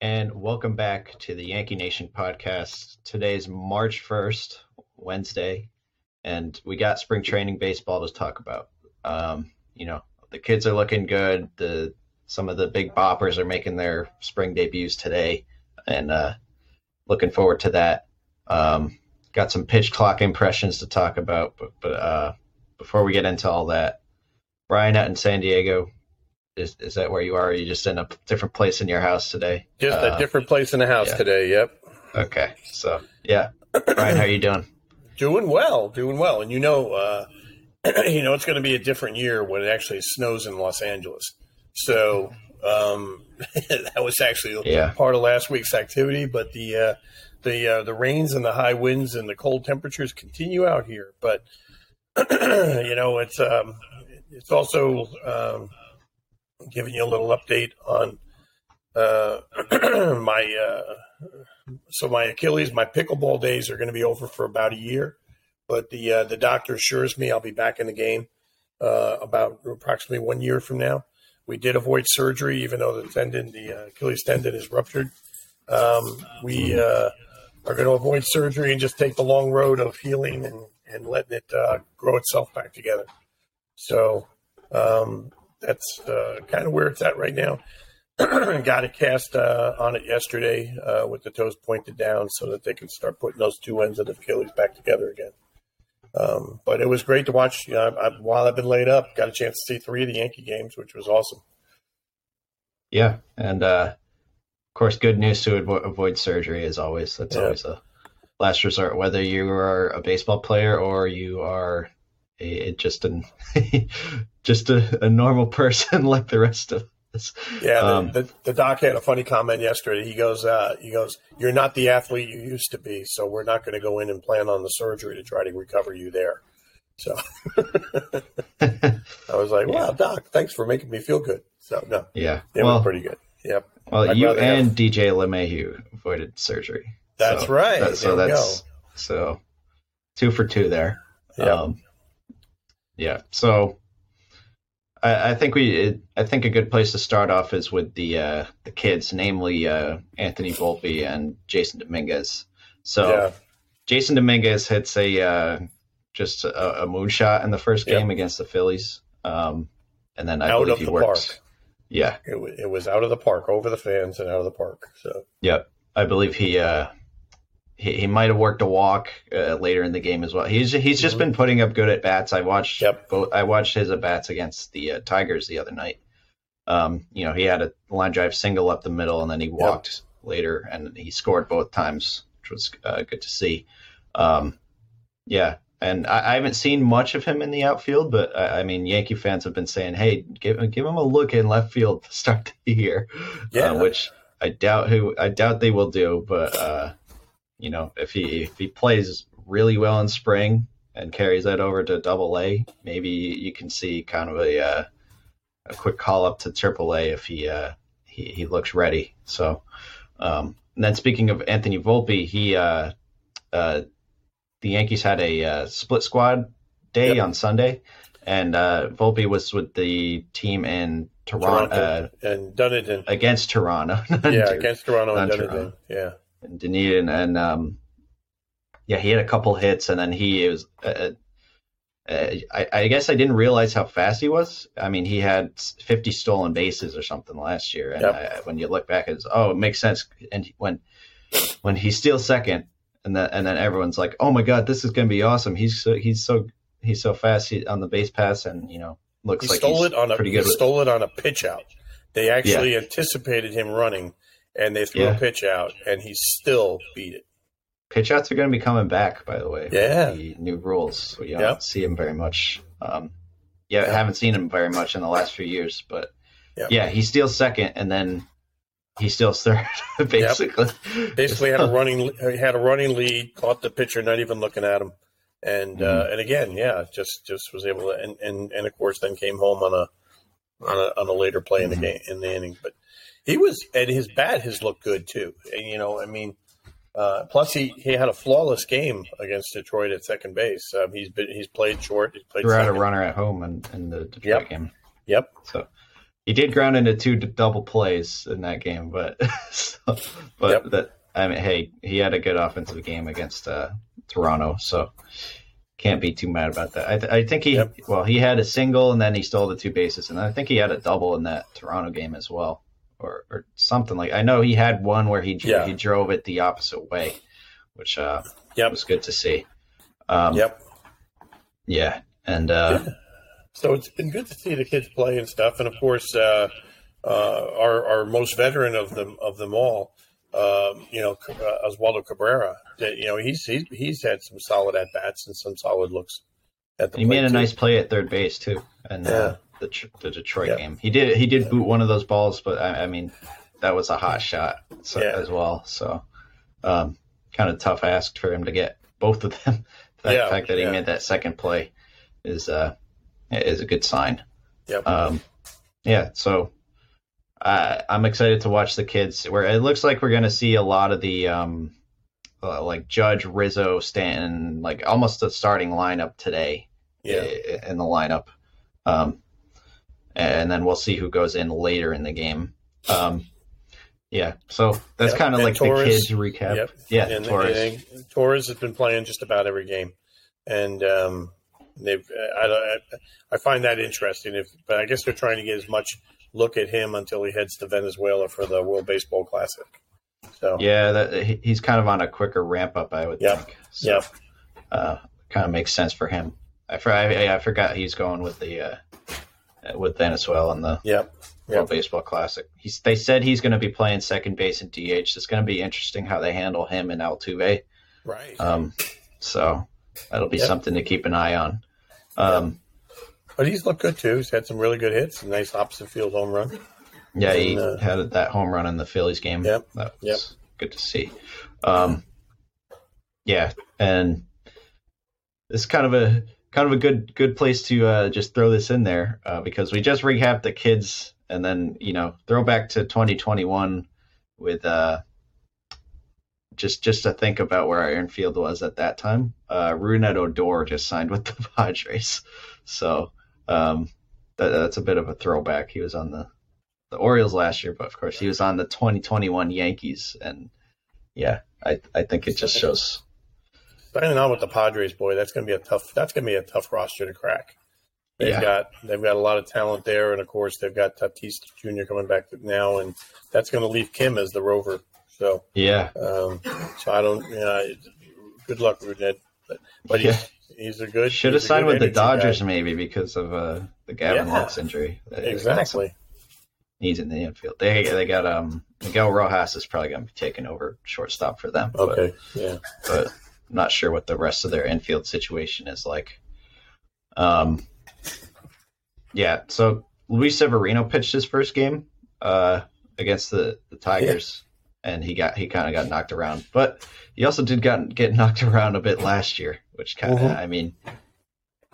and welcome back to the Yankee Nation podcast. Today's March 1st, Wednesday, and we got spring training baseball to talk about. Um, you know, the kids are looking good. The some of the big boppers are making their spring debuts today, and uh, looking forward to that. Um, got some pitch clock impressions to talk about, but, but uh, before we get into all that, Brian out in San Diego, is is that where you are? Are you just in a different place in your house today? Just uh, a different place in the house yeah. today. Yep. Okay. So yeah, Brian, how are you doing? doing well, doing well. And you know, uh, you know, it's going to be a different year when it actually snows in Los Angeles. So um, that was actually yeah. part of last week's activity. But the uh, the uh, the rains and the high winds and the cold temperatures continue out here. But you know, it's um, it's also um, giving you a little update on uh, my uh, so my Achilles, my pickleball days are going to be over for about a year, but the uh, the doctor assures me I'll be back in the game uh, about approximately one year from now. We did avoid surgery, even though the tendon, the uh, Achilles tendon, is ruptured. Um, we uh, are going to avoid surgery and just take the long road of healing and, and letting it grow itself back together. So um, that's uh, kind of where it's at right now. Got a cast uh, on it yesterday uh, with the toes pointed down so that they can start putting those two ends of the Achilles back together again. Um, but it was great to watch. You know, I, I, while I've been laid up, got a chance to see three of the Yankee games, which was awesome. Yeah, and uh, of course, good news to avo- avoid surgery as always. That's yeah. always a last resort, whether you are a baseball player or you are a, just an just a, a, normal person like the rest of us. Yeah, um, the, the, doc had a funny comment yesterday. He goes, uh, he goes, "You're not the athlete you used to be, so we're not going to go in and plan on the surgery to try to recover you there." So I was like, "Wow, doc, thanks for making me feel good." So no, yeah, they well, were pretty good. Yep. Well, I'd you and have... DJ LeMahieu avoided surgery. That's so right. That, so that's so two for two there. Yeah. Um, yeah. So I, I think we, it, I think a good place to start off is with the uh, the kids, namely uh, Anthony Volpe and Jasson Dominguez. So yeah. Jasson Dominguez hits a uh, just a, a moonshot in the first game against the Phillies, um, and then I out believe he worked. Park. Yeah, it, it was out of the park, over the fans, and out of the park. So yeah, I believe he uh, he, he might have worked a walk uh, later in the game as well. He's he's just mm-hmm. been putting up good at bats. I watched yep. both. I watched his at bats against the uh, Tigers the other night. Um, you know, he had a line drive single up the middle, and then he walked yep. later, and he scored both times, which was uh, good to see. Um, yeah, and I, I, haven't seen much of him in the outfield, but I, I, mean, Yankee fans have been saying, "Hey, give give him a look in left field to start the year," yeah. Uh, which I doubt who I doubt they will do, but uh, you know, if he if he plays really well in spring and carries that over to Double A, maybe you can see kind of a uh, a quick call up to Triple A if he uh, he he looks ready. So, um, and then speaking of Anthony Volpe, he uh, uh, the Yankees had a uh, split squad day yep. on Sunday, and uh, Volpe was with the team in Toronto, Toronto uh, and Dunedin against Toronto. yeah, against Toronto and Dunedin. Toronto. Yeah and Dunedin, and um, yeah, he had a couple hits, and then he was. Uh, uh, I, I, guess I didn't realize how fast he was. I mean, he had 50 stolen bases or something last year, and yep. I, when you look back, it's oh, it makes sense. And when when he steals second, and then and then everyone's like, oh my god, this is going to be awesome. He's so he's so he's so fast he, on the base pass, and you know looks he like stole it on a pretty he good. stole it on a pitch out. They actually yeah. anticipated him running and they threw yeah. a pitch out, and he still beat it. Pitch outs are going to be coming back, by the way. Yeah, the new rules, We don't yep. see him very much. Um, yeah, I haven't seen him very much in the last few years, but yep. yeah, he steals second, and then he steals third, basically. Yep. Basically, had a running had a running lead, caught the pitcher, not even looking at him, and uh, mm-hmm. uh, and again, yeah, just just was able to, and, and and of course, then came home on a on a, on a later play mm-hmm. in the mm-hmm. game in the inning, but he was, and his bat has looked good too. And, you know, I mean, uh, plus he, he had a flawless game against Detroit at second base. Um, he's been he's played short. He's played. Threw out a runner at home in, in the Detroit yep. game. Yep. So, he did ground into two double plays in that game, but so, but yep. that I mean, hey, he had a good offensive game against uh, Toronto, so can't be too mad about that. I, th- I think he yep. well he had a single and then he stole the two bases, and I think he had a double in that Toronto game as well, or or something like. I know he had one where he yeah. he drove it the opposite way, which uh yep. was good to see. Um, yep. Yeah, and uh, yeah. so it's been good to see the kids play and stuff, and of course, uh, uh, our our most veteran of them of them all, um, you know, uh, Oswaldo Cabrera. You know, he's he's he's had some solid at bats and some solid looks. At the he made a too. nice play at third base too, and uh, yeah. The the Detroit yep. game. He did he did yep. boot one of those balls, but I, I mean, that was a hot shot so, yeah. as well. So, um, kind of tough ask for him to get both of them. The yeah, fact that he made that second play is uh is a good sign. Yep. Um, yeah. So uh, I'm excited to watch the kids. Where it looks like we're going to see a lot of the um, uh, like Judge, Rizzo, Stanton, like almost the starting lineup today. Yeah. In the lineup, um, and then we'll see who goes in later in the game. Um, yeah, so that's yep. kind of like Torres, the kids recap. Yep. Yeah, and, Torres. And Torres has been playing just about every game, and um, they've. I, I, I find that interesting. If, but I guess they're trying to get as much look at him until he heads to Venezuela for the World Baseball Classic. So yeah, that, he's kind of on a quicker ramp up, I would yep. think. So, yep. Uh, kind of makes sense for him. I, I, I forgot he's going with the uh, with Venezuela in the yep. World Baseball Classic. He's they said he's going to be playing second base and DH. It's going to be interesting how they handle him and Altuve. Right. Um. So that'll be yep. something to keep an eye on. Um. But he's looked good too. He's had some really good hits, a nice opposite field home run. Yeah, and, he uh, had that home run in the Phillies game. Yep. That was yep. good to see. Um, yeah, and it's kind of a kind of a good good place to uh, just throw this in there uh, because we just recapped the kids, and then you know throw back to 2021 with uh, just just to think about where our infield was at that time. Uh, Rougned Odor just signed with the Padres, so um, that, that's a bit of a throwback. He was on the the Orioles last year, but of course he was on the 2021 Yankees, and yeah, I I think it just shows. Signing on with the Padres, boy, that's gonna be a tough. That's gonna be a tough roster to crack. They've yeah. got they've got a lot of talent there, and of course they've got Tatis Jr. coming back now, and that's going to leave Kim as the rover. So yeah, um, so I don't. You know, good luck, Rougned. But, but yeah. he's, he's a good. Should have signed with the Dodgers guy. maybe because of uh, the Gavin yeah, Lux injury. Exactly. He's in the infield. They they got um Miguel Rojas is probably going to be taking over shortstop for them. Okay. But, yeah. But I'm not sure what the rest of their infield situation is like. Um. Yeah. So Luis Severino pitched his first game uh, against the the Tigers, yeah. and he got he kind of got knocked around, but he also did got, get knocked around a bit last year, which kind of, mm-hmm. I mean,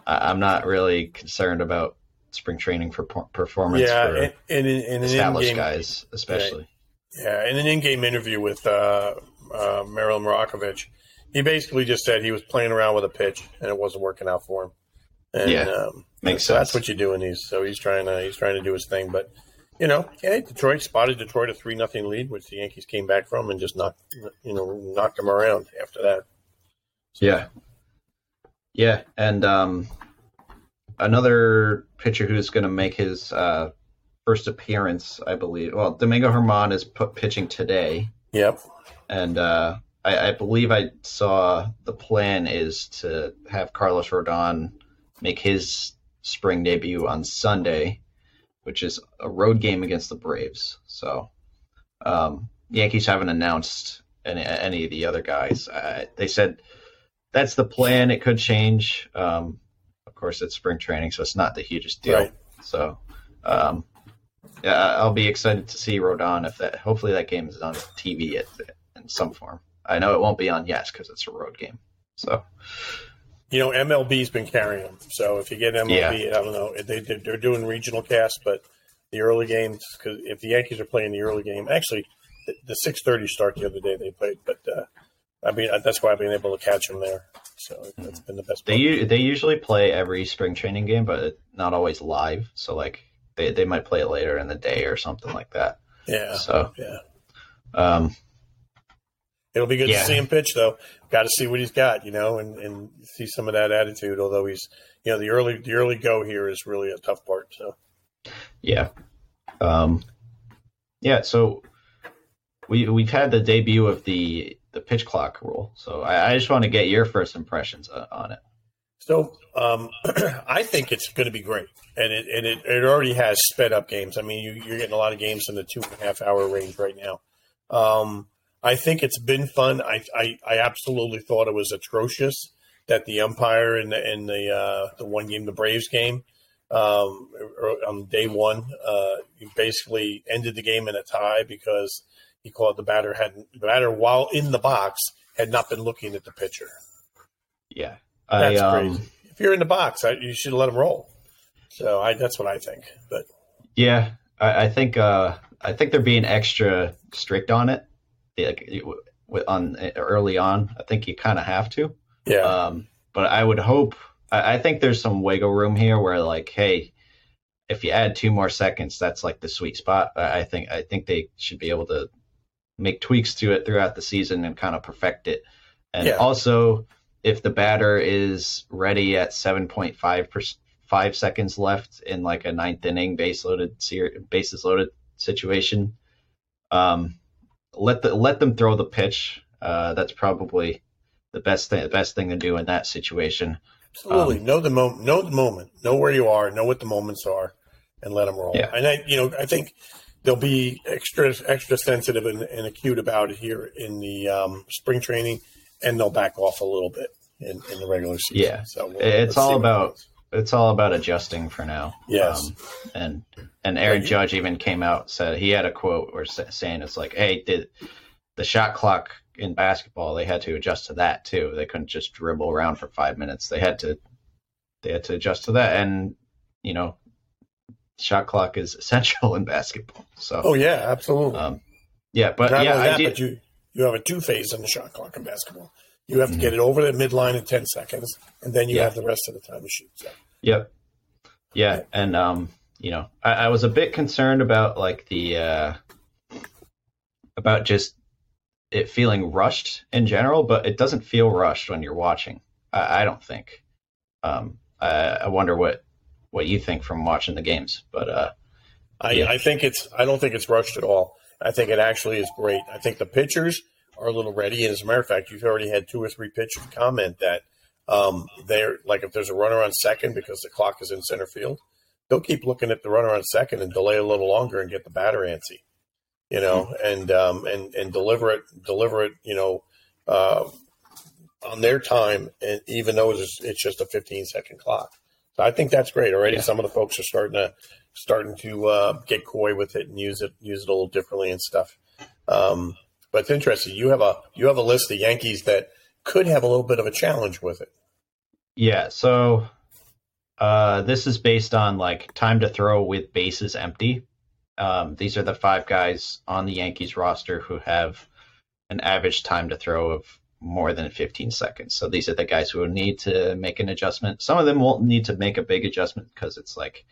I, am not really concerned about spring training for performance yeah, for and, and, and established guys, especially. Yeah, in an in-game interview with uh, uh, Marilyn Marakovits, he basically just said he was playing around with a pitch and it wasn't working out for him. And, yeah, um, makes so sense. That's what you do in these. So he's trying to he's trying to do his thing, but you know, yeah, Detroit spotted Detroit a three nothing lead, which the Yankees came back from and just knocked you know knocked them around after that. So. Yeah, yeah, and um, another pitcher who's going to make his uh, first appearance, I believe. Well, Domingo Germán is put pitching today. Yep, and uh, I, I believe I saw the plan is to have Carlos Rodon make his spring debut on Sunday which is a road game against the Braves. So um, Yankees haven't announced any, any of the other guys. Uh, they said that's the plan. It could change. Um, of course, it's spring training, so it's not the hugest deal. Right. So um, yeah, I'll be excited to see Rodon if that. Hopefully, that game is on TV at, in some form. I know it won't be on Yes because it's a road game. So you know, MLB's been carrying them. So if you get MLB, yeah. I don't know, they, they're doing regional casts, but the early games, because if the Yankees are playing the early game, actually, the, the 6:30 start the other day they played, but uh, I mean that's why I've been able to catch them there. So that's been the best. They they usually play every spring training game, but not always live. So like they they might play it later in the day or something like that. Yeah. So yeah. Um, It'll be good yeah. to see him pitch, though. Got to see what he's got, you know, and, and see some of that attitude. Although he's, you know, the early the early go here is really a tough part. So, yeah, um, yeah. So we we've had the debut of the the pitch clock rule. So I, I just want to get your first impressions on it. So um, I think it's going to be great, and it and it, it already has sped up games. I mean, you, are getting a lot of games in the two and a half hour range right now. Um, I think it's been fun. I, I, I absolutely thought it was atrocious that the umpire in the in the uh, the one game, the Braves game, um, on day one, uh, basically ended the game in a tie because he called the batter hadn't the batter while in the box had not been looking at the pitcher. Yeah, that's I, um, crazy. If you're in the box, I, you should let him roll. So I, that's what I think. But yeah, I, I think uh, I think they're being extra strict on it like, on early on. I think you kind of have to. Yeah. Um, but I would hope. I, I think there's some wiggle room here where like, hey, if you add two more seconds, that's like the sweet spot. I think I think they should be able to make tweaks to it throughout the season and kind of perfect it. And yeah. also, if the batter is ready at 7.5 per, five seconds left in like a ninth inning base loaded bases loaded situation, um, let the let them throw the pitch. Uh, that's probably the best thing the best thing to do in that situation. Absolutely, um, know the moment, know the moment, know where you are, know what the moments are, and let them roll. Yeah. And I, you know, I think they'll be extra extra sensitive and, and acute about it here in the um, spring training, and they'll back off a little bit in, in the regular season. Yeah, so we'll, it's all about it's all about adjusting for now. Yes, um, and and Aaron Judge even came out said he had a quote or saying it's like, hey, did the shot clock in basketball they had to adjust to that too. They couldn't just dribble around for five minutes. They had to they had to adjust to that, and you know, shot clock is essential in basketball. So oh yeah, absolutely. Um, yeah, but Not yeah, that, but you you have a two phase in the shot clock in basketball. You have to get it over the midline in ten seconds, and then you yeah. have the rest of the time to shoot. So. Yep. Yeah, and um, you know, I, I was a bit concerned about like the uh, about just it feeling rushed in general, but it doesn't feel rushed when you're watching. I, I don't think. Um, I, I, wonder what what you think from watching the games, but uh, I, yeah. I think it's I don't think it's rushed at all. I think it actually is great. I think the pitchers are a little ready, and as a matter of fact, you've already had two or three pitchers comment that um, they're like if there's a runner on second because the clock is in center field, they'll keep looking at the runner on second and delay a little longer and get the batter antsy, you know, mm-hmm. and um, and and deliver it, deliver it, you know, uh, on their time, and even though it's, it's just a 15 second clock. So I think that's great. Already, yeah. some of the folks are starting to starting to uh, get coy with it and use it use it a little differently and stuff. Um, but it's interesting. You have a you have a list of Yankees that could have a little bit of a challenge with it. Yeah. So uh, this is based on like time to throw with bases empty. Um, these are the five guys on the Yankees roster who have an average time to throw of more than 15 seconds. So these are the guys who will need to make an adjustment. Some of them won't need to make a big adjustment because it's like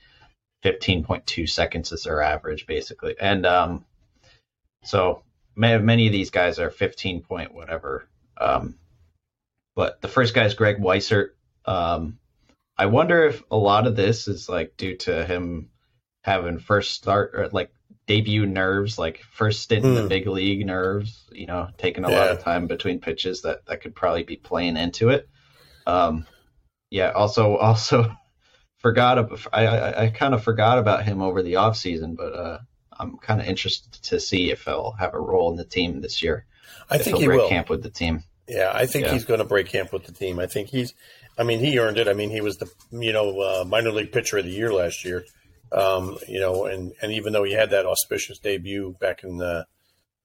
15.2 seconds is their average basically. And um, so many of these guys are 15 point whatever. Um, but the first guy is Greg Weissert. Um, I wonder if a lot of this is like due to him having first start or like debut nerves, like first stint mm. in the hmm. big league nerves, you know, taking a yeah. lot of time between pitches that that could probably be playing into it. Um, yeah. Also, also forgot. I I, I kind of forgot about him over the off season, but uh, I'm kind of interested to see if he'll have a role in the team this year. I think he will camp with the team. Yeah, I think yeah. he's going to break camp with the team. I think he's I mean, he earned it. I mean, he was the you know uh, minor league pitcher of the year last year. Um, you know, and and even though he had that auspicious debut back in the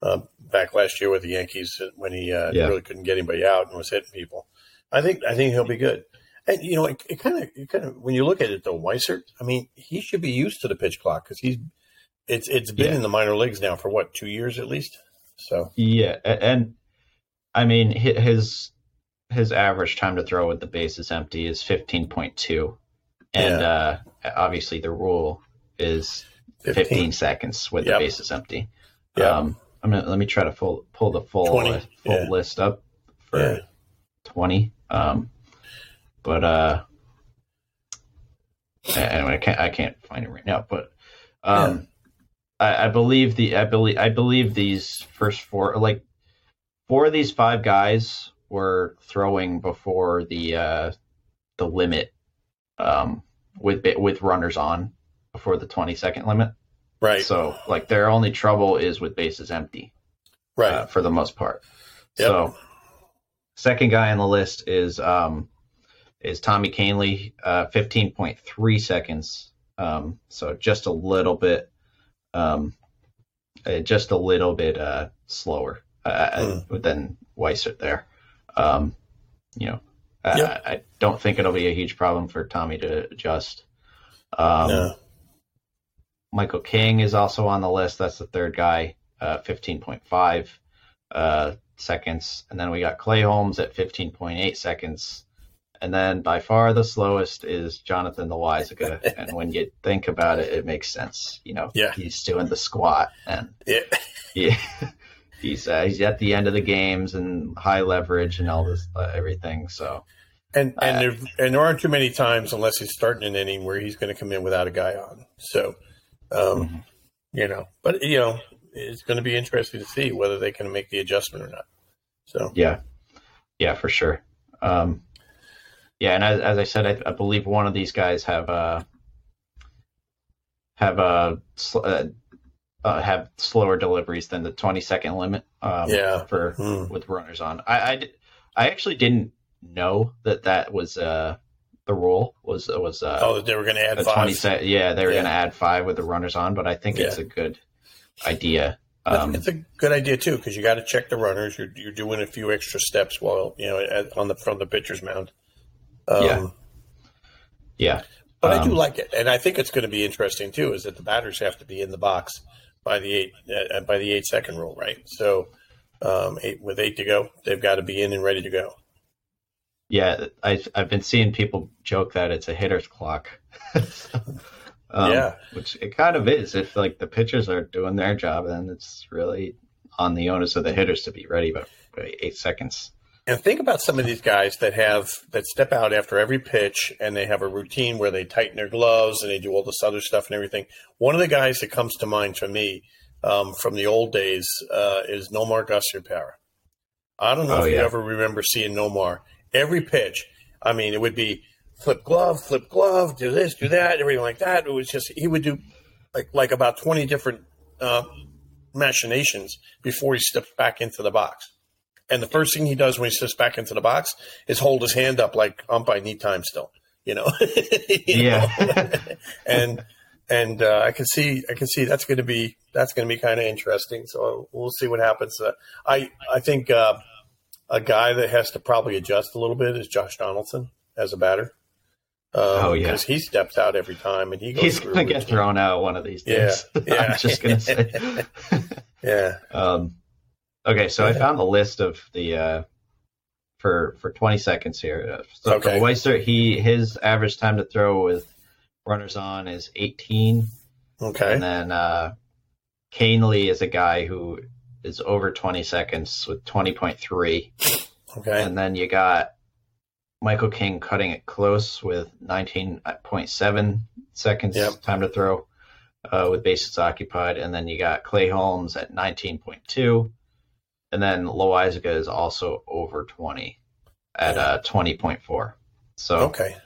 uh, back last year with the Yankees when he uh, yeah. really couldn't get anybody out and was hitting people, I think I think he'll be good. And you know, it kind of it kind of when you look at it though, Weissert, I mean, he should be used to the pitch clock because he's it's it's been yeah. in the minor leagues now for what two years at least. So yeah, and I mean his his average time to throw with the bases empty is 15.2 and yeah. uh, obviously the rule is 15, 15 seconds with yep. the bases empty. Yep. Um, I'm gonna let me try to full, pull the full 20, uh, full yeah. list up for yeah. 20. Um, but uh, anyway, I can't I can't find it right now. But um. I, I believe the I believe I believe these first four like four of these five guys were throwing before the uh, the limit um, with with runners on before the 20 second limit. Right. So like their only trouble is with bases empty. Right. Uh, for the most part. Yep. So second guy on the list is um, is Tommy Kahnle, uh, 15.3 seconds. Um, so just a little bit, um, uh, just a little bit uh, slower uh, mm. than Weissert there. Um, you know, yep. I, I, don't think it'll be a huge problem for Tommy to adjust. Um, no. Michael King is also on the list. That's the third guy, uh, 15.5 uh, seconds. And then we got Clay Holmes at 15.8 seconds. And then by far the slowest is Jonathan the Loaisiga. and when you think about it, it makes sense. You know, yeah. he's doing the squat and yeah. yeah he's uh, he's at the end of the games and high leverage and all this uh, everything. So and and uh, there and there aren't too many times unless he's starting an inning where he's going to come in without a guy on. So, um, mm-hmm. you know, but you know, it's going to be interesting to see whether they can make the adjustment or not. So yeah, yeah, for sure. Um, yeah, and as, as I said, I, I, believe one of these guys have uh, have a uh, uh, uh, have slower deliveries than the 20 second limit. Um, yeah. For mm. with runners on, I, I, I actually didn't know that that was uh the rule was was uh, oh they were going to add five. 20 se- yeah they were yeah. going to add five with the runners on, but I think yeah. it's a good idea. Um, it's a good idea too because you got to check the runners. You're you're doing a few extra steps while you know at, on the from the pitcher's mound. Um, yeah. Yeah. But um, I do um, like it, and I think it's going to be interesting too. Is that the batters have to be in the box by the eight uh, by the eight second rule, right? So um, eight, with eight to go, they've got to be in and ready to go. Yeah, I've I've been seeing people joke that it's a hitter's clock. um, yeah, which it kind of is. If like the pitchers are doing their job, then it's really on the onus of the hitters to be ready by, by eight seconds. And think about some of these guys that have that step out after every pitch and they have a routine where they tighten their gloves and they do all this other stuff and everything. One of the guys that comes to mind for me um, from the old days uh, is Nomar Garciaparra. I don't know oh, if yeah. you ever remember seeing Nomar. Every pitch, I mean, it would be flip glove, flip glove, do this, do that, everything like that. It was just he would do like like about twenty different uh, machinations before he stepped back into the box. And the first thing he does when he sits back into the box is hold his hand up like ump, I need time still. You know. you yeah. and and uh, I can see I can see that's going to be that's going to be kind of interesting. So we'll see what happens. Uh, I I think uh, a guy that has to probably adjust a little bit is Josh Donaldson as a batter. Um, oh yeah, because he steps out every time, and he goes he's going to get thrown out one of these days. Yeah, yeah. I'm just going to say. yeah. Um, Okay, so I found the list of the uh, for for 20 seconds here. So okay. for Weissert, he his average time to throw with runners on is 18. Okay, and then uh, Kahnle is a guy who is over 20 seconds with 20.3. Okay, and then you got Michael King cutting it close with 19.7 seconds yep. time to throw uh, with bases occupied, and then you got Clay Holmes at 19.2 and then Loaisiga is also over 20 at uh, 20.4. So okay,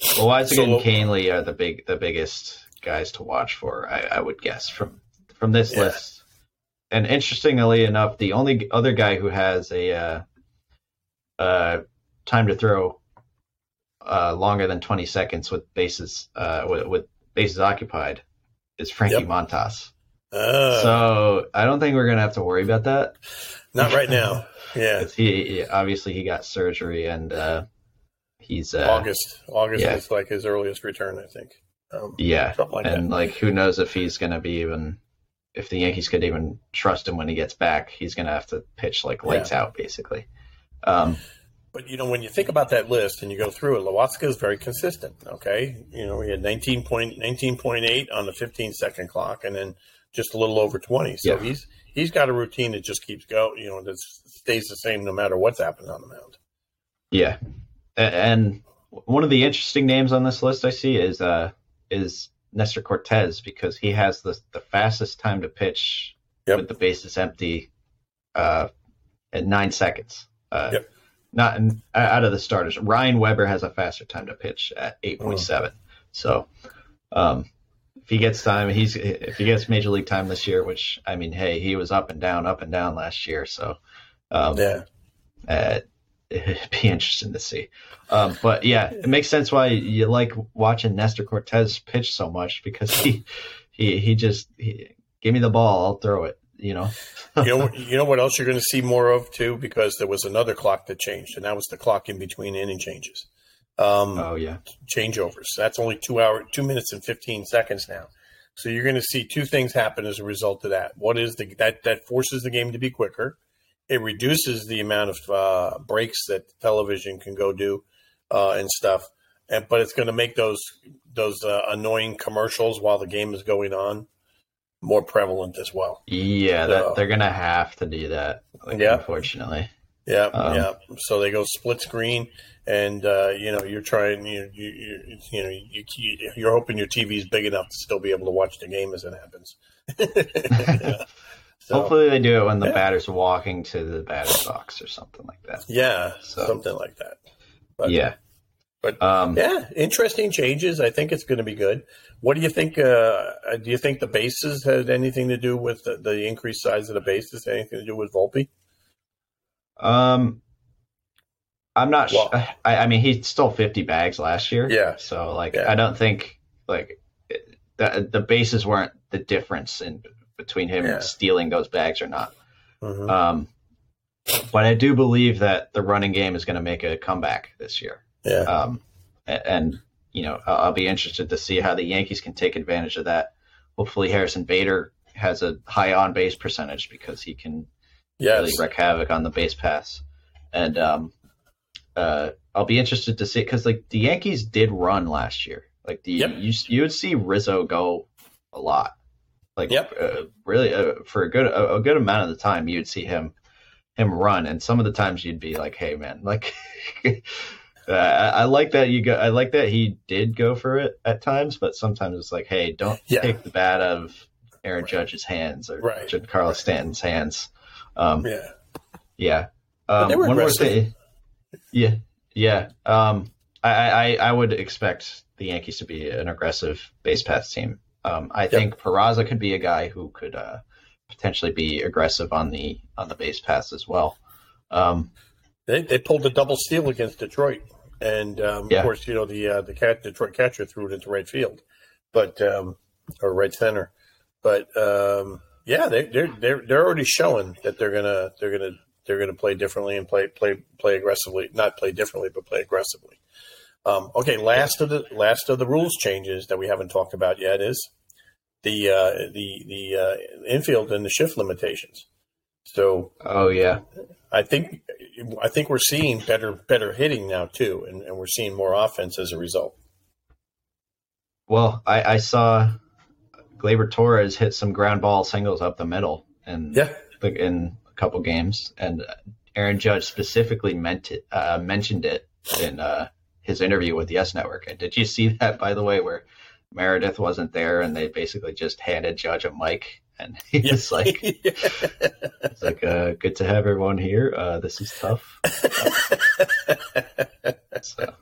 Loaisiga so, and Kahnle are the big the biggest guys to watch for, I, I would guess from from this yeah. list. And interestingly enough, the only other guy who has a uh, uh, time to throw uh, longer than 20 seconds with bases uh, with, with bases occupied is Frankie yep. Montas. Uh, so I don't think we're gonna have to worry about that. Not right now. Yeah. he, he, obviously he got surgery and uh, he's uh, August. August yeah. is like his earliest return, I think. Um, yeah, like and that. like who knows if he's gonna be even if the Yankees could even trust him when he gets back, he's gonna have to pitch like lights yeah. out basically. Um, But you know, when you think about that list and you go through it, Loaisiga is very consistent. Okay, you know, he had 19 point, 19.8 on the 15 second clock, and then just a little over 20. So yeah. he's he's got a routine that just keeps going. You know, that stays the same no matter what's happening on the mound. Yeah, and one of the interesting names on this list I see is uh is Nestor Cortes because he has the the fastest time to pitch yep. with the bases empty uh, at nine seconds. Uh, yep. Not in, out of the starters. Ryan Weber has a faster time to pitch at eight point seven. Oh. So, um, if he gets time, he's if he gets major league time this year, which I mean, hey, he was up and down, up and down last year. So, um, yeah. Uh, it'd be interesting to see. Um, but yeah, it makes sense why you like watching Nestor Cortes pitch so much because he he he just he, give me the ball, I'll throw it. You know. you know, you know what else you're going to see more of too, because there was another clock that changed, and that was the clock in between inning changes. Um, oh yeah, changeovers. That's only two hour, two minutes and fifteen seconds now. So you're going to see two things happen as a result of that. What is the that that forces the game to be quicker, it reduces the amount of uh, breaks that television can go do uh, and stuff. And but it's going to make those those uh, annoying commercials while the game is going on more prevalent as well. Yeah, so, that, they're going to have to do that. Like, yeah, unfortunately. Yeah, um, yeah. So they go split screen, and uh, you know you're trying you you you, you know you, you're hoping your TV is big enough to still be able to watch the game as it happens. yeah. So, Hopefully they do it when the yeah. batter's walking to the batter's box or something like that. Yeah, so, something like that. But, yeah. But um, yeah, interesting changes. I think it's going to be good. What do you think? Uh, do you think the bases had anything to do with the, the increased size of the bases? Anything to do with Volpe? Um, I'm not well, sure. I, I, mean, he stole 50 bags last year. Yeah. So like, yeah. I don't think like the the bases weren't the difference in between him yeah. stealing those bags or not. Mm-hmm. Um, but I do believe that the running game is going to make a comeback this year. Yeah. Um, and, and, you know, I'll be interested to see how the Yankees can take advantage of that. Hopefully, Harrison Bader has a high on base percentage because he can yes. really wreak havoc on the base pass. And um, uh, I'll be interested to see because like the Yankees did run last year. Like the yep. you you would see Rizzo go a lot. Like, yep. Uh, really, uh, for a good a, a, good amount of the time, you'd see him him run, and some of the times you'd be like, "Hey, man, like." I, I, like that you go. I like that he did go for it at times, but sometimes it's like, "Hey, don't yeah. take the bat out of Aaron right. Judge's hands or right. Giancarlo right. Stanton's hands." Um, yeah, yeah. Um, one more thing. Yeah, yeah. Um, I, I I would expect the Yankees to be an aggressive base path team um, I yep. think Peraza could be a guy who could uh, potentially be aggressive on the on the base pass as well. Um, they they pulled a double steal against Detroit, and um, yeah. of course you know the uh, the cat, Detroit catcher threw it into right field, but um, or right center, but um, yeah, they, they're they're they're already showing that they're gonna they're gonna they're gonna play differently and play play play aggressively, not play differently, but play aggressively. Um, okay, last of the last of the rules changes that we haven't talked about yet is the uh, the the uh, infield and the shift limitations. So, oh yeah, I think I think we're seeing better better hitting now too, and, and we're seeing more offense as a result. Well, I, I saw Gleyber Torres hit some ground ball singles up the middle, and yeah, in a couple games, and Aaron Judge specifically meant it, uh, mentioned it in uh, his interview with Yes Network. And did you see that, by the way, where Meredith wasn't there and they basically just handed Judge a mic and he yeah. was like, "It's like uh, good to have everyone here. Uh, this is tough." so,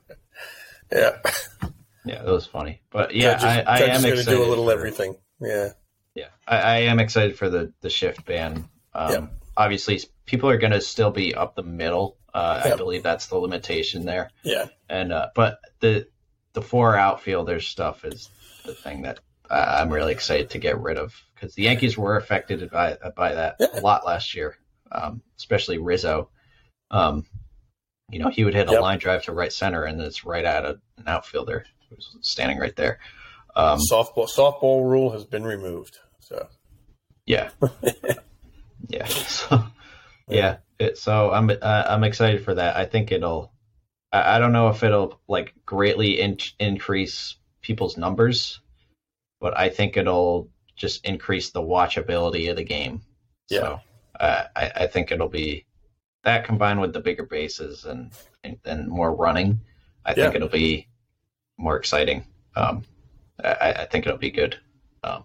yeah, yeah, it was funny, but yeah, Judge, I, I am excited. to do a little everything. Yeah, yeah, I, I, am excited for the the shift ban. Um, yeah. Obviously, people are going to still be up the middle uh, I believe that's the limitation there. Yeah. And uh, but the the four outfielders stuff is the thing that uh, I'm really excited to get rid of because the Yankees were affected by by that yeah. a lot last year, um, especially Rizzo. Um, you know, he would hit a yep. line drive to right center, and it's right at a, an outfielder who's standing right there. Um, softball softball rule has been removed. So yeah, yeah, so, yeah. It, so I'm uh, I'm excited for that. I think it'll. I, I don't know if it'll like greatly in, increase people's numbers, but I think it'll just increase the watchability of the game. Yeah. So uh, I I think it'll be that combined with the bigger bases and and, and more running. I yeah. think it'll be more exciting. Um, I, I think it'll be good. Um,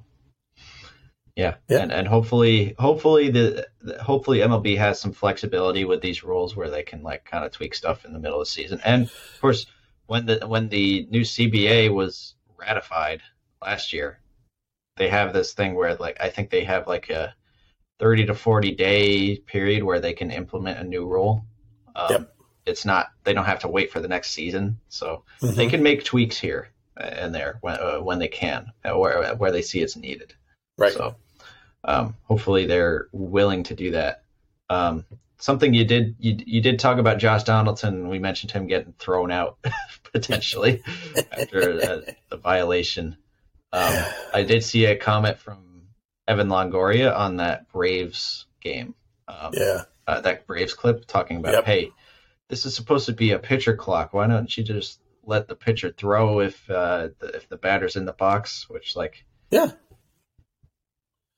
yeah. yeah. And and hopefully hopefully the, hopefully MLB has some flexibility with these rules where they can like kind of tweak stuff in the middle of the season. And of course when the when the new CBA was ratified last year, they have this thing where like I think they have like a 30 to 40 day period where they can implement a new rule. Um, yep. It's not they don't have to wait for the next season, so mm-hmm. they can make tweaks here and there when uh, when they can, or where they see it's needed. Right. So um, hopefully they're willing to do that. Um, something you did you, you did talk about Josh Donaldson. We mentioned him getting thrown out potentially after a, a violation. Um, I did see a comment from Evan Longoria on that Braves game. Um, yeah, uh, that Braves clip talking about, yep. hey, this is supposed to be a pitcher clock. Why don't you just let the pitcher throw if uh, the, if the batter's in the box? Which like, yeah,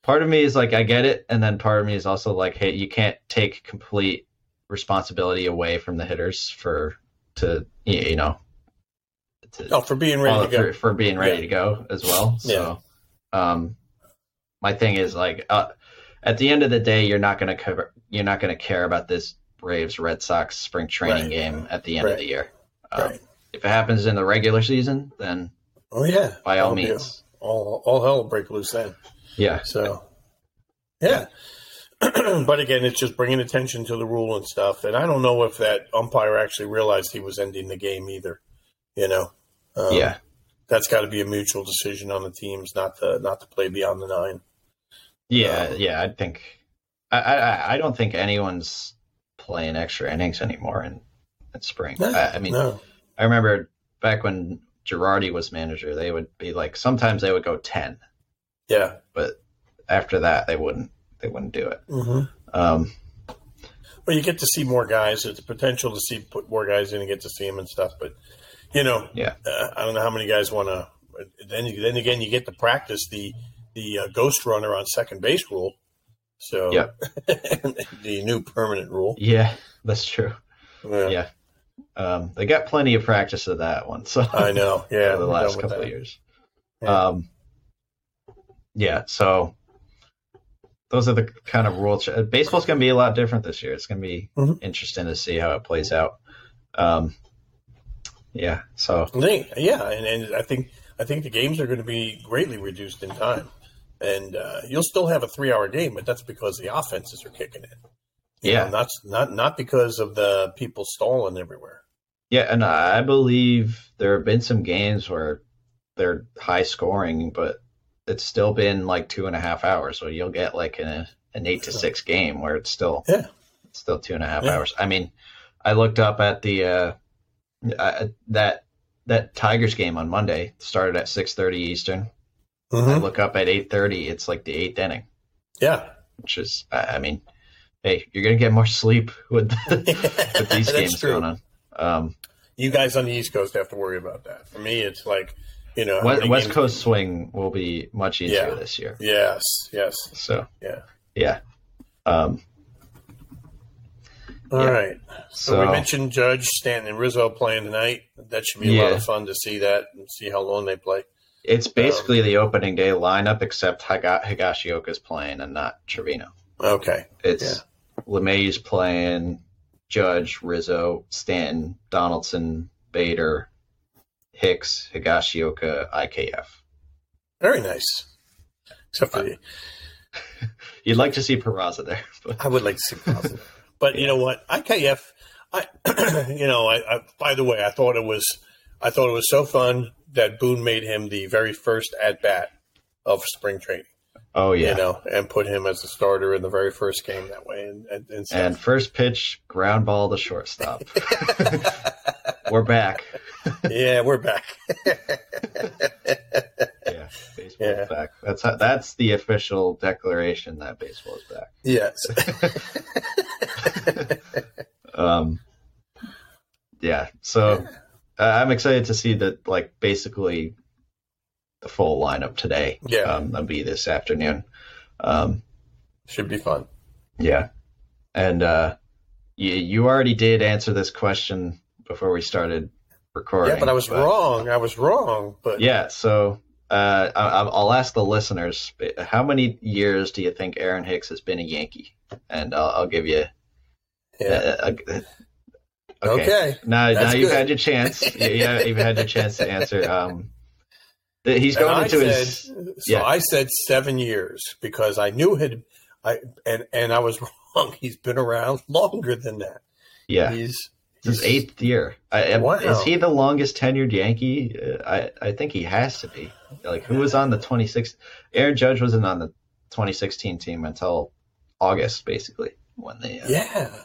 part of me is like I get it, and then part of me is also like, hey, you can't take complete responsibility away from the hitters for to you know to, oh for being ready to go for, for being ready yeah. to go as well. So, yeah. um, my thing is like, uh, at the end of the day, you're not going to cover, you're not going to care about this Braves Red Sox spring training right. game at the end right. of the year. Um, right. If it happens in the regular season, then oh yeah, by all means, all all hell will break loose then. Yeah. So, yeah. but again, it's just bringing attention to the rule and stuff. And I don't know if that umpire actually realized he was ending the game either. You know. Um, yeah. That's got to be a mutual decision on the teams not to not to play beyond the nine. Yeah, um, yeah. I think I, I I don't think anyone's playing extra innings anymore in in spring. No, I, I mean, no. I remember back when Girardi was manager, they would be like sometimes they would go ten yeah. But after that, they wouldn't they wouldn't do it. Mm-hmm. Um, well, you get to see more guys. There's a potential to see put more guys in and get to see them and stuff. But you know, yeah, uh, I don't know how many guys want to. Then, then again, you get to practice the the uh, ghost runner on second base rule. So, yeah, the new permanent rule. Yeah, that's true. Yeah. yeah. Um, they got plenty of practice of that one. So I know. Yeah, the last couple of years. Yeah. Um, yeah, so those are the kind of rules. Baseball's going to be a lot different this year. It's going to be mm-hmm. interesting to see how it plays out. Um, yeah, so yeah, and, and I think I think the games are going to be greatly reduced in time, and uh, you'll still have a three-hour game, but that's because the offenses are kicking in. You yeah, know, not not not because of the people stalling everywhere. Yeah, and I believe there have been some games where they're high scoring, but it's still been like two and a half hours. So you'll get like an, an eight to six game where it's still yeah. it's still two and a half yeah. hours. I mean, I looked up at the uh, uh, that that Tigers game on Monday started at six thirty Eastern. Mm-hmm. I look up at eight thirty. It's like the eighth inning. Yeah, which is I mean, hey, you're gonna get more sleep with with these games true. going on. Um, you guys on the East Coast have to worry about that. For me, it's like you know, West, West Coast swing will be much easier yeah. this year. Yes, yes. So yeah, yeah. Um, All yeah. right. So, so, we mentioned Judge Stanton and Rizzo playing tonight. That should be a yeah. lot of fun to see that and see how long they play. It's basically um, the opening day lineup, except Higa- Higashioka's playing and not Trevino. Okay. It's yeah. LeMay's playing, Judge, Rizzo, Stanton, Donaldson, Bader, Hicks, Higashioka, IKF. Very nice. Except for uh, the... You'd like to see Peraza there. But... I would like to see Peraza. but yeah. you know what? IKF, I, you know, I, I, by the way, I thought it was, I thought it was so fun that Boone made him the very first at bat of spring training. Oh yeah, you know, and put him as a starter in the very first game that way, and and, and, and first pitch ground ball to shortstop. We're back yeah, we're back. yeah, baseball yeah. back. That's how, that's the official declaration that baseball is back. Yes. Um, yeah. So uh, I'm excited to see that, like, basically the full lineup today. Yeah. Um, that'll be this afternoon. Um, Should be fun. Yeah. And uh, you, you already did answer this question before we started recording. Yeah, but I was but, wrong. I was wrong. But yeah, so uh, I, will ask the listeners: How many years do you think Aaron Hicks has been a Yankee? And I'll, I'll give you. Yeah. A, a, okay. okay. Now, now you've had your chance. yeah, you've had your chance to answer. Um, he's going into said, his. So yeah. I said seven years because I knew had I and and I was wrong. He's been around longer than that. Yeah, he's his eighth year. I, wow. Is he the longest tenured Yankee? Uh, I I think he has to be. Like who was on the 26? Aaron Judge wasn't on the 2016 team until August, basically when they. Uh, yeah,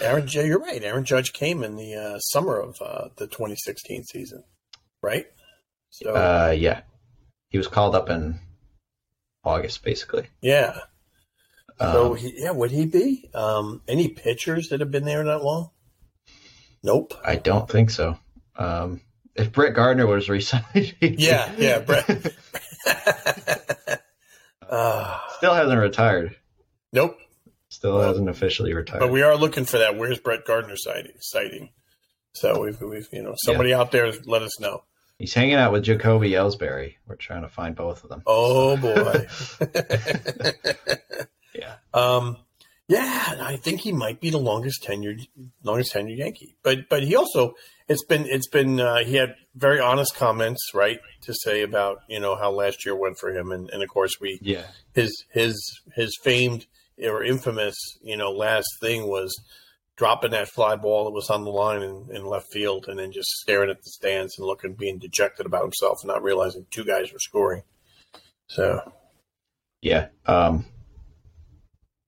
Aaron. You're right. Aaron Judge came in the uh, summer of uh, the 2016 season, right? So. Uh, yeah, he was called up in August, basically. Yeah. So um, he, yeah, would he be? Um, any pitchers that have been there that long? Nope. I don't think so. Um, if Brett Gardner was resigned, yeah, yeah, Brett. uh, Still hasn't retired. Nope. Still well, hasn't officially retired. But we are looking for that. Where's Brett Gardner sighting? sighting? So we've, we've you know somebody yeah. out there let us know. He's hanging out with Jacoby Ellsbury. We're trying to find both of them. Oh boy. yeah. Um, yeah, I think he might be the longest tenured longest tenured Yankee. But but he also it's been it's been uh, he had very honest comments right to say about you know how last year went for him and, and of course we yeah his his his famed or infamous you know last thing was dropping that fly ball that was on the line in, in left field and then just staring at the stands and looking being dejected about himself and not realizing two guys were scoring. So yeah, um,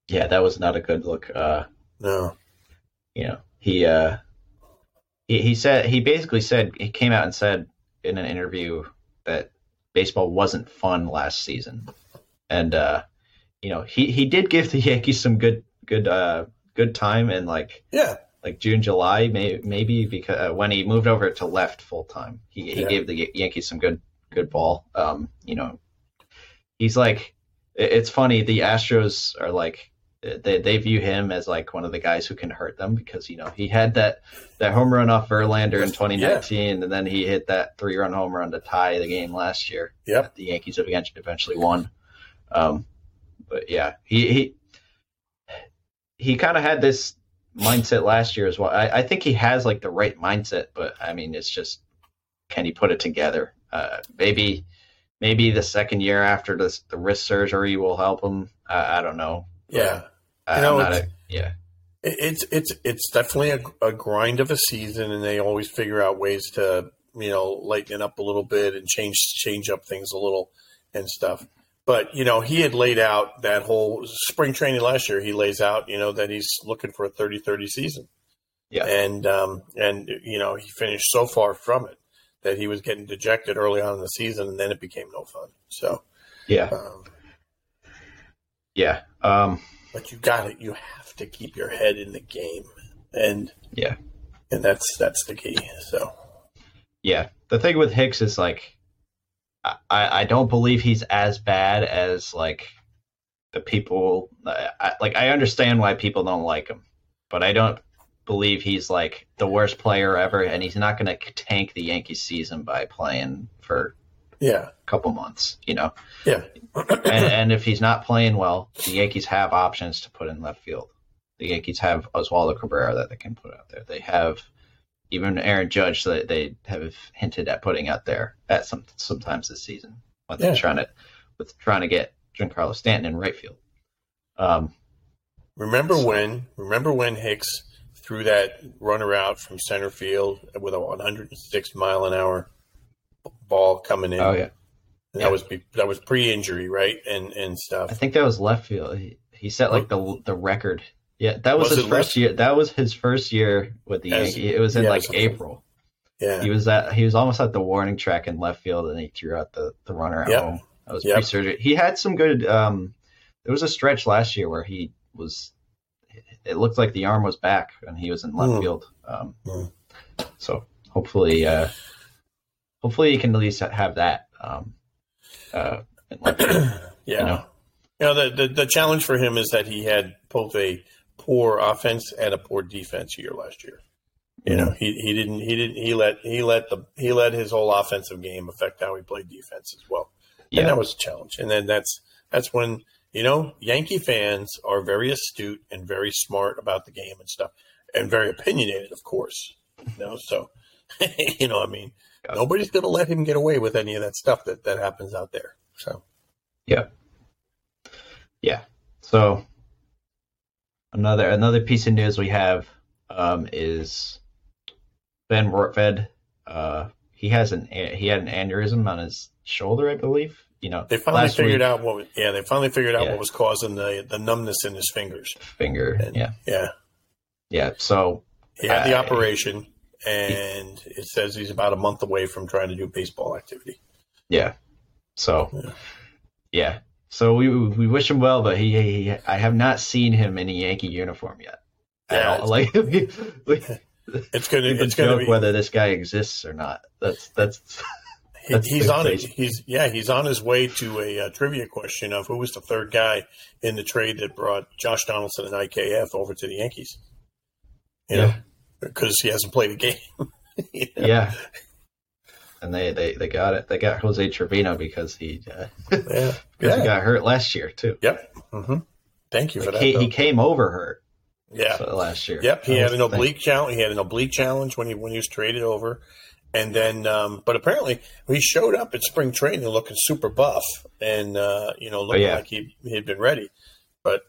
yeah, that was not a good look. Uh, no, you know, he, uh, he, he said, he basically said, he came out and said in an interview that baseball wasn't fun last season. And, uh, you know, he, he did give the Yankees some good, good, uh, good time and like, yeah, like June, July, may, maybe because uh, when he moved over to left full time, he, he yeah. gave the Yankees some good, good ball. Um, you know, he's like, it's funny. The Astros are like, they they view him as like one of the guys who can hurt them because you know he had that that home run off Verlander in 2019, yeah. and then he hit that three run home run to tie the game last year. Yeah, the Yankees eventually won. Um, but yeah, he he he kind of had this mindset last year as well. I, I think he has like the right mindset, but I mean, it's just can he put it together? Uh, maybe maybe the second year after this, the wrist surgery will help him. I don't know. Yeah, you know, a, yeah. It's it's it's definitely a, a grind of a season, and they always figure out ways to you know lighten up a little bit and change change up things a little and stuff. But you know, he had laid out that whole spring training last year. He lays out, you know, that he's looking for a 30-30 season. Yeah, and um, and you know, he finished so far from it that he was getting dejected early on in the season, and then it became no fun. So, yeah, um, yeah. Um, but you got it. You have to keep your head in the game, and yeah, and that's that's the key. So, yeah, the thing with Hicks is like, I I don't believe he's as bad as like the people. Uh, I, like I understand why people don't like him, but I don't believe he's like the worst player ever, and he's not going to tank the Yankees season by playing for yeah, a couple months, you know. Yeah. and, and, if he's not playing well, the Yankees have options to put in left field. The Yankees have Oswaldo Cabrera that they can put out there. They have even Aaron Judge that they have hinted at putting out there at some sometimes this season when they're trying to with trying to get Giancarlo Stanton in right field. Um, remember so, when? Remember when Hicks threw that runner out from center field with a 106 mile an hour ball coming in. Oh yeah. And that was that was pre-injury, right? And and stuff. I think that was left field. He, he set like the the record. Yeah, that was, was his first left? year. That was his first year with the Yankees. It was in yeah, like April. Yeah, he was at he was almost at the warning track in left field, and he threw out the the runner at yep. home. That was yep. pre-surgery. He had some good. um There was a stretch last year where he was it looked like the arm was back and he was in left mm. field. Um, mm. So hopefully, uh, hopefully he can at least have that. Um, uh, yeah. You know? you know, the, the, the challenge for him is that he had both a poor offense and a poor defense year last year. You know, he, he didn't he didn't he let he let the he let his whole offensive game affect how he played defense as well. Yeah. And that was a challenge. And then that's that's when you know, Yankee fans are very astute and very smart about the game and stuff, and very opinionated, of course. You know, so you know, I mean, nobody's going to let him get away with any of that stuff that that happens out there. So, yeah, yeah. So another another piece of news we have um, is Ben Rortvedt. Uh, he has an he had an aneurysm on his shoulder, I believe. You know, they finally figured week, out what. Yeah, they finally figured out yeah. what was causing the the numbness in his fingers. Finger. And, yeah. Yeah. Yeah. So he had the operation, and he, it says he's about a month away from trying to do baseball activity. Yeah. So. Yeah. yeah. So we we wish him well, but he, he I have not seen him in a Yankee uniform yet. Yeah, like it's gonna it's gonna be whether this guy exists or not. That's that's. that's he's on it. He's yeah. He's on his way to a, a, trivia question of who was the third guy in the trade that brought Josh Donaldson and IKF over to the Yankees. You yeah, because he hasn't played a game. you know? Yeah, and they, they, they got it. They got Jose Trevino because he uh, yeah. yeah. he got hurt last year too. Yep. Mm-hmm. Thank you like for that. He, he, came over hurt. Yeah, so last year. Yep, he had an oblique challenge. He had an oblique challenge when he when he was traded over, and then um, but apparently he showed up at spring training looking super buff and uh, you know looking oh, yeah. like he he had been ready, but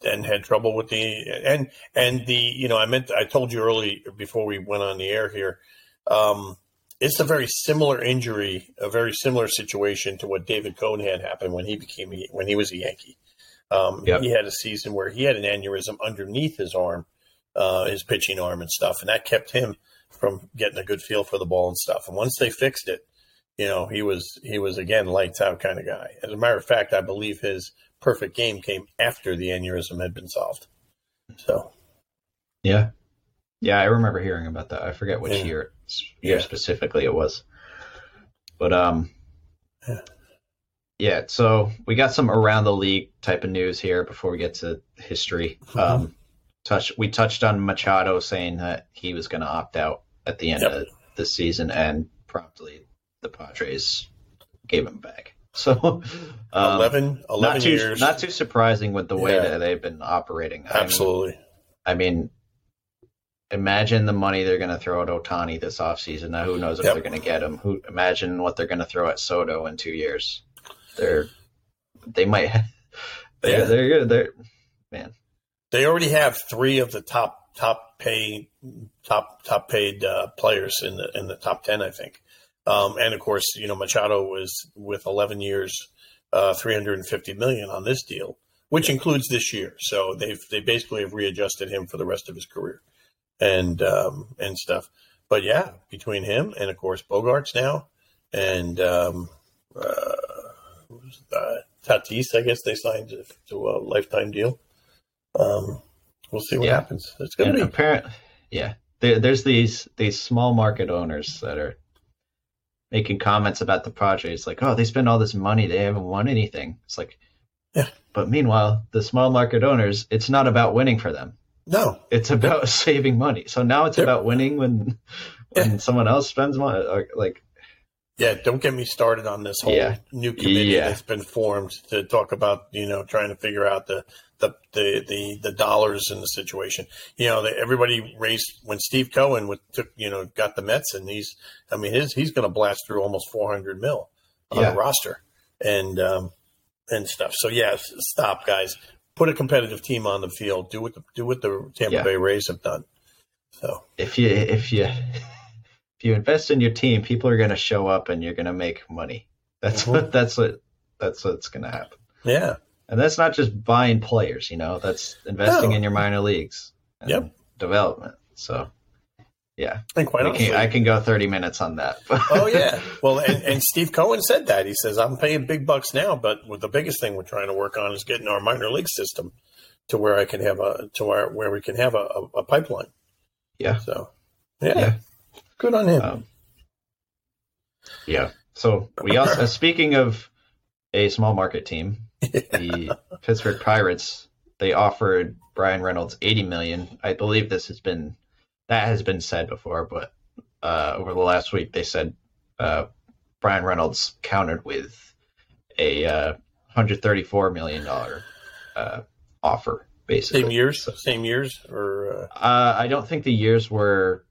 then had trouble with the and and the you know I meant I told you early before we went on the air here. Um, it's a very similar injury, a very similar situation to what David Cone had happen when he became when he was a Yankee. Um, yep. He had a season where he had an aneurysm underneath his arm, uh, his pitching arm and stuff, and that kept him from getting a good feel for the ball and stuff. And once they fixed it, you know, he was he was again lights out kind of guy. As a matter of fact, I believe his perfect game came after the aneurysm had been solved. So, yeah, yeah, I remember hearing about that. I forget which yeah. year year yeah. specifically it was, but um, yeah. yeah. So we got some around the league type of news here before we get to history. Mm-hmm. Um, touch we touched on Machado saying that he was going to opt out at the end yep. of the season, and promptly the Padres gave him back. So um, 11, 11 not too, years. Not too surprising with the way yeah. that they've been operating. Absolutely. I mean, I mean imagine the money they're going to throw at Ohtani this offseason. Now, who knows if yep. they're going to get him? Who imagine what they're going to throw at Soto in two years? They're they might. They, yeah. They're they're man. They already have three of the top top paid top top paid uh, players in the in the top ten, I think. Um, and of course, you know Machado was with 11 years, uh, 350 million on this deal, which includes this year. So they've they basically have readjusted him for the rest of his career and um, and stuff. But yeah, between him and of course Bogaerts now, and um, uh, Tatis, I guess they signed to a lifetime deal. Um, we'll see what yeah. happens. It's going to be apparent. Yeah, there, there's these these small market owners that are making comments about the project. It's like, oh, they spend all this money, they haven't won anything. It's like, yeah. But meanwhile, the small market owners, it's not about winning for them. No, it's about saving money. So now it's about winning when when yeah. someone else spends money. Like, yeah, don't get me started on this whole yeah. new committee yeah. that's been formed to talk about you know trying to figure out the the the the, the dollars in the situation. You know, the, everybody raised when Steve Cohen with, took you know got the Mets and he's I mean his he's going to blast through almost four hundred mil on the roster and um, and stuff. So yeah, stop guys put a competitive team on the field. Do what the, do what the Tampa yeah. Bay Rays have done. So if you if you if you invest in your team, people are going to show up and you're going to make money. That's mm-hmm. what that's what that's what's going to happen. Yeah, and that's not just buying players. You know, that's investing no. in your minor leagues. yep, development. So yeah, quite I honestly, can, I can go thirty minutes on that. oh yeah, well, and, and Steve Cohen said that he says I'm paying big bucks now, but with the biggest thing we're trying to work on is getting our minor league system to where I can have a to where where we can have a, a, a pipeline. Yeah. So yeah, yeah. good on him. Um, yeah. So we also speaking of a small market team, the Pittsburgh Pirates they offered Bryan Reynolds 80 million. I believe this has been that has been said before, but uh, over the last week they said uh, Bryan Reynolds countered with a uh, 134 million dollar uh, offer. Basically, same years, so, same years, or uh, uh, I don't think the years were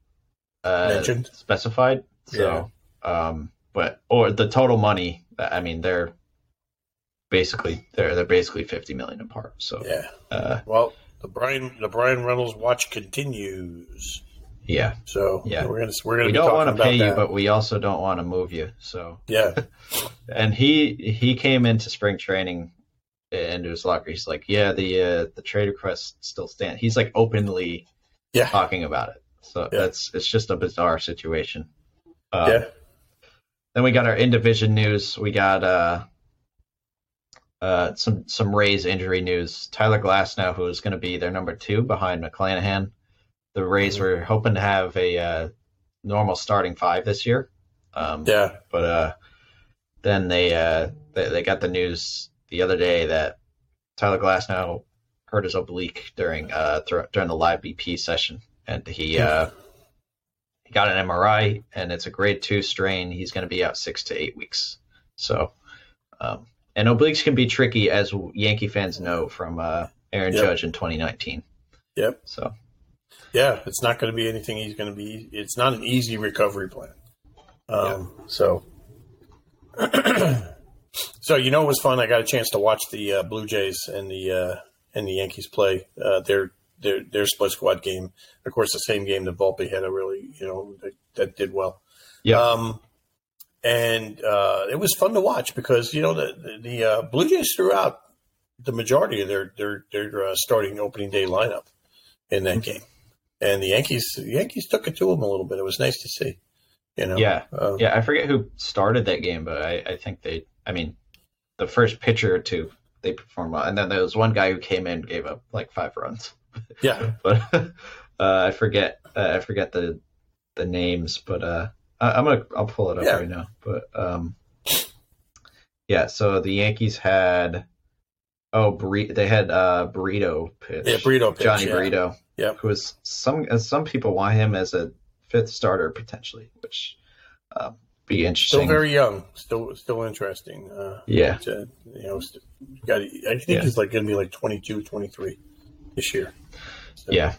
mentioned specified. So, yeah. um, but or the total money. I mean, they're basically they're they're basically 50 million apart. So yeah. Uh, well, the Bryan the Bryan Reynolds watch continues. Yeah. So yeah, we're gonna we're gonna. We don't want to pay you, but we also don't want to move you. So yeah. and he he came into spring training into his locker. He's like, yeah, the uh, the trade request still stand. He's like openly yeah talking about it. So yeah. that's it's just a bizarre situation. Um, yeah. Then we got our in division news. We got uh uh, some some Rays injury news. Tyler Glasnow, who is going to be their number two behind McClanahan. The Rays were hoping to have a uh, normal starting five this year. Um, yeah, but uh, then they, uh, they, they got the news the other day that Tyler Glasnow hurt his oblique during uh th- during the live BP session, and he uh, he got an MRI, and it's a grade two strain. He's going to be out six to eight weeks. So. Um, and obliques can be tricky, as Yankee fans know from uh, Aaron yep. Judge in 2019. Yep. So, yeah, it's not going to be anything he's going to be. It's not an easy recovery plan. Um, yep. So, so you know, it was fun. I got a chance to watch the uh, Blue Jays and the uh, and the Yankees play uh, their their their split squad game. Of course, the same game that Volpe had a really you know that, that did well. Yeah. Um, and uh, it was fun to watch because you know the the, the uh, Blue Jays threw out the majority of their their their uh, starting opening day lineup in that game, and the Yankees the Yankees took it to them a little bit. It was nice to see. You know, yeah, um, yeah. I forget who started that game, but I, I think they. I mean, the first pitcher or two they performed well, and then there was one guy who came in gave up like five runs. Yeah, but uh, I forget uh, I forget the the names, but uh, I, am gonna I'll pull it up yeah. right now. But um, yeah. So the Yankees had oh Brito, they had uh Brito pitch. Yeah, Brito pitch, Johnny yeah. Brito. Yeah. Who was some some people want him as a fifth starter potentially, which uh, be interesting. Still very young. Still still interesting. Uh, yeah. To, you know, got. I think yeah. he's like going to be like 22, 23 this year. So. Yeah.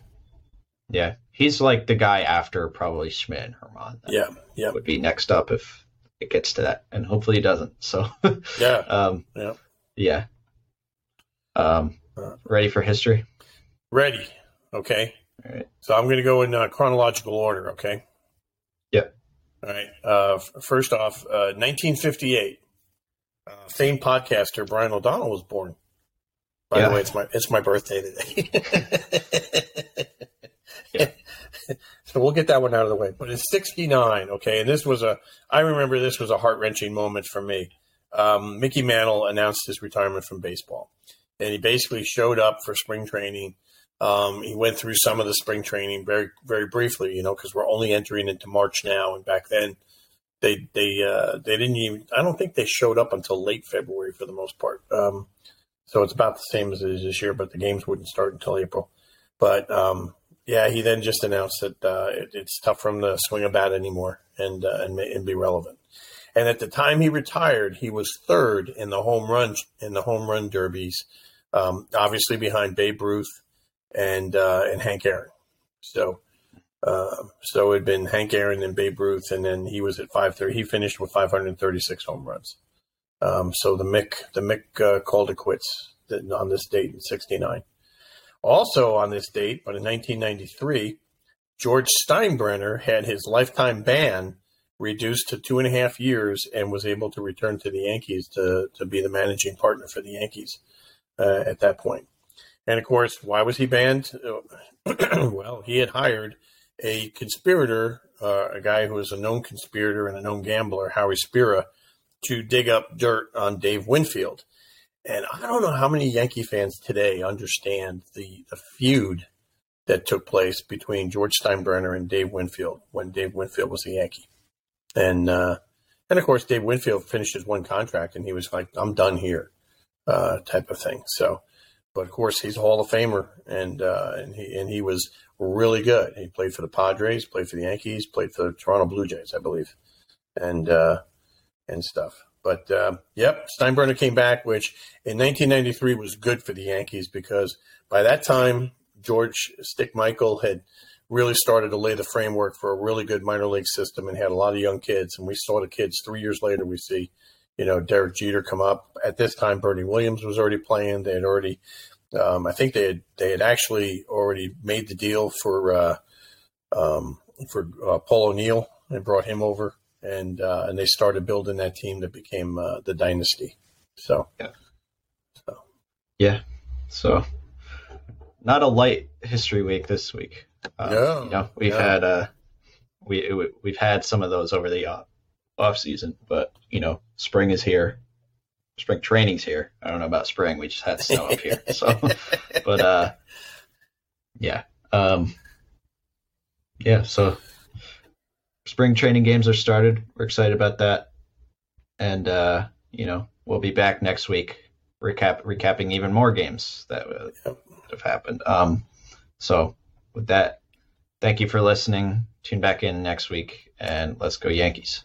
Yeah he's like the guy after probably Schmidt and Germán. Yeah, yeah, would be next up if it gets to that, and hopefully he doesn't. So yeah, um, yeah, yeah. Um, uh, ready for history? Ready. Okay. All right. So I'm going to go in uh, chronological order. Okay. Yep. All right. Uh, first off, 1958. Uh, uh, famed podcaster Brian O'Donnell was born. By yeah. the way, it's my it's my birthday today. yeah. so we'll get that one out of the way. But it's 69, okay? And this was a, I remember this was a heart wrenching moment for me. Um, Mickey Mantle announced his retirement from baseball. And he basically showed up for spring training. Um, he went through some of the spring training very, very briefly, you know, because we're only entering into March now. And back then, they they uh, they didn't even. I don't think they showed up until late February for the most part. Um, so it's about the same as it is this year, but the games wouldn't start until April. But um, yeah, he then just announced that uh, it, it's tough for him to swing a bat anymore and, uh, and and be relevant. And at the time he retired, he was third in the home run in the home run derbies, um, obviously behind Babe Ruth and uh, and Hank Aaron. So uh, so it had been Hank Aaron and Babe Ruth, and then he was at five thirty. He finished with five hundred thirty six home runs. Um, so the Mick the Mick uh, called it quits on this date in sixty nine. Also on this date, but in 1993, George Steinbrenner had his lifetime ban reduced to two and a half years and was able to return to the Yankees to, to be the managing partner for the Yankees uh, at that point. And of course, why was he banned? well, he had hired a conspirator, uh, a guy who was a known conspirator and a known gambler, Howie Spira, to dig up dirt on Dave Winfield. And I don't know how many Yankee fans today understand the, the feud that took place between George Steinbrenner and Dave Winfield when Dave Winfield was a Yankee. And uh, and of course, Dave Winfield finished his one contract, and he was like, "I'm done here," uh, type of thing. So, but of course, he's a Hall of Famer, and uh, and he and he was really good. He played for the Padres, played for the Yankees, played for the Toronto Blue Jays, I believe, and uh, and stuff. But uh, yep, Steinbrenner came back, which in 1993 was good for the Yankees because by that time George Stick Michael had really started to lay the framework for a really good minor league system and had a lot of young kids. And we saw the kids three years later. We see, you know, Derek Jeter come up. At this time, Bernie Williams was already playing. They had already, um, I think they had they had actually already made the deal for uh, um, for uh, Paul O'Neill and brought him over, and uh, and they started building that team that became uh, the dynasty. So, yeah, so yeah, so not a light history week this week. Um, no, you know, we've no. had uh, we we've had some of those over the uh, off season, but you know, spring is here. Spring training's here. I don't know about spring. We just had snow up here, so. But uh, yeah, um, yeah. So spring training games are started. We're excited about that, and uh, you know, we'll be back next week recap recapping even more games that uh, have happened. Um, so with that, thank you for listening. Tune back in next week and let's go Yankees.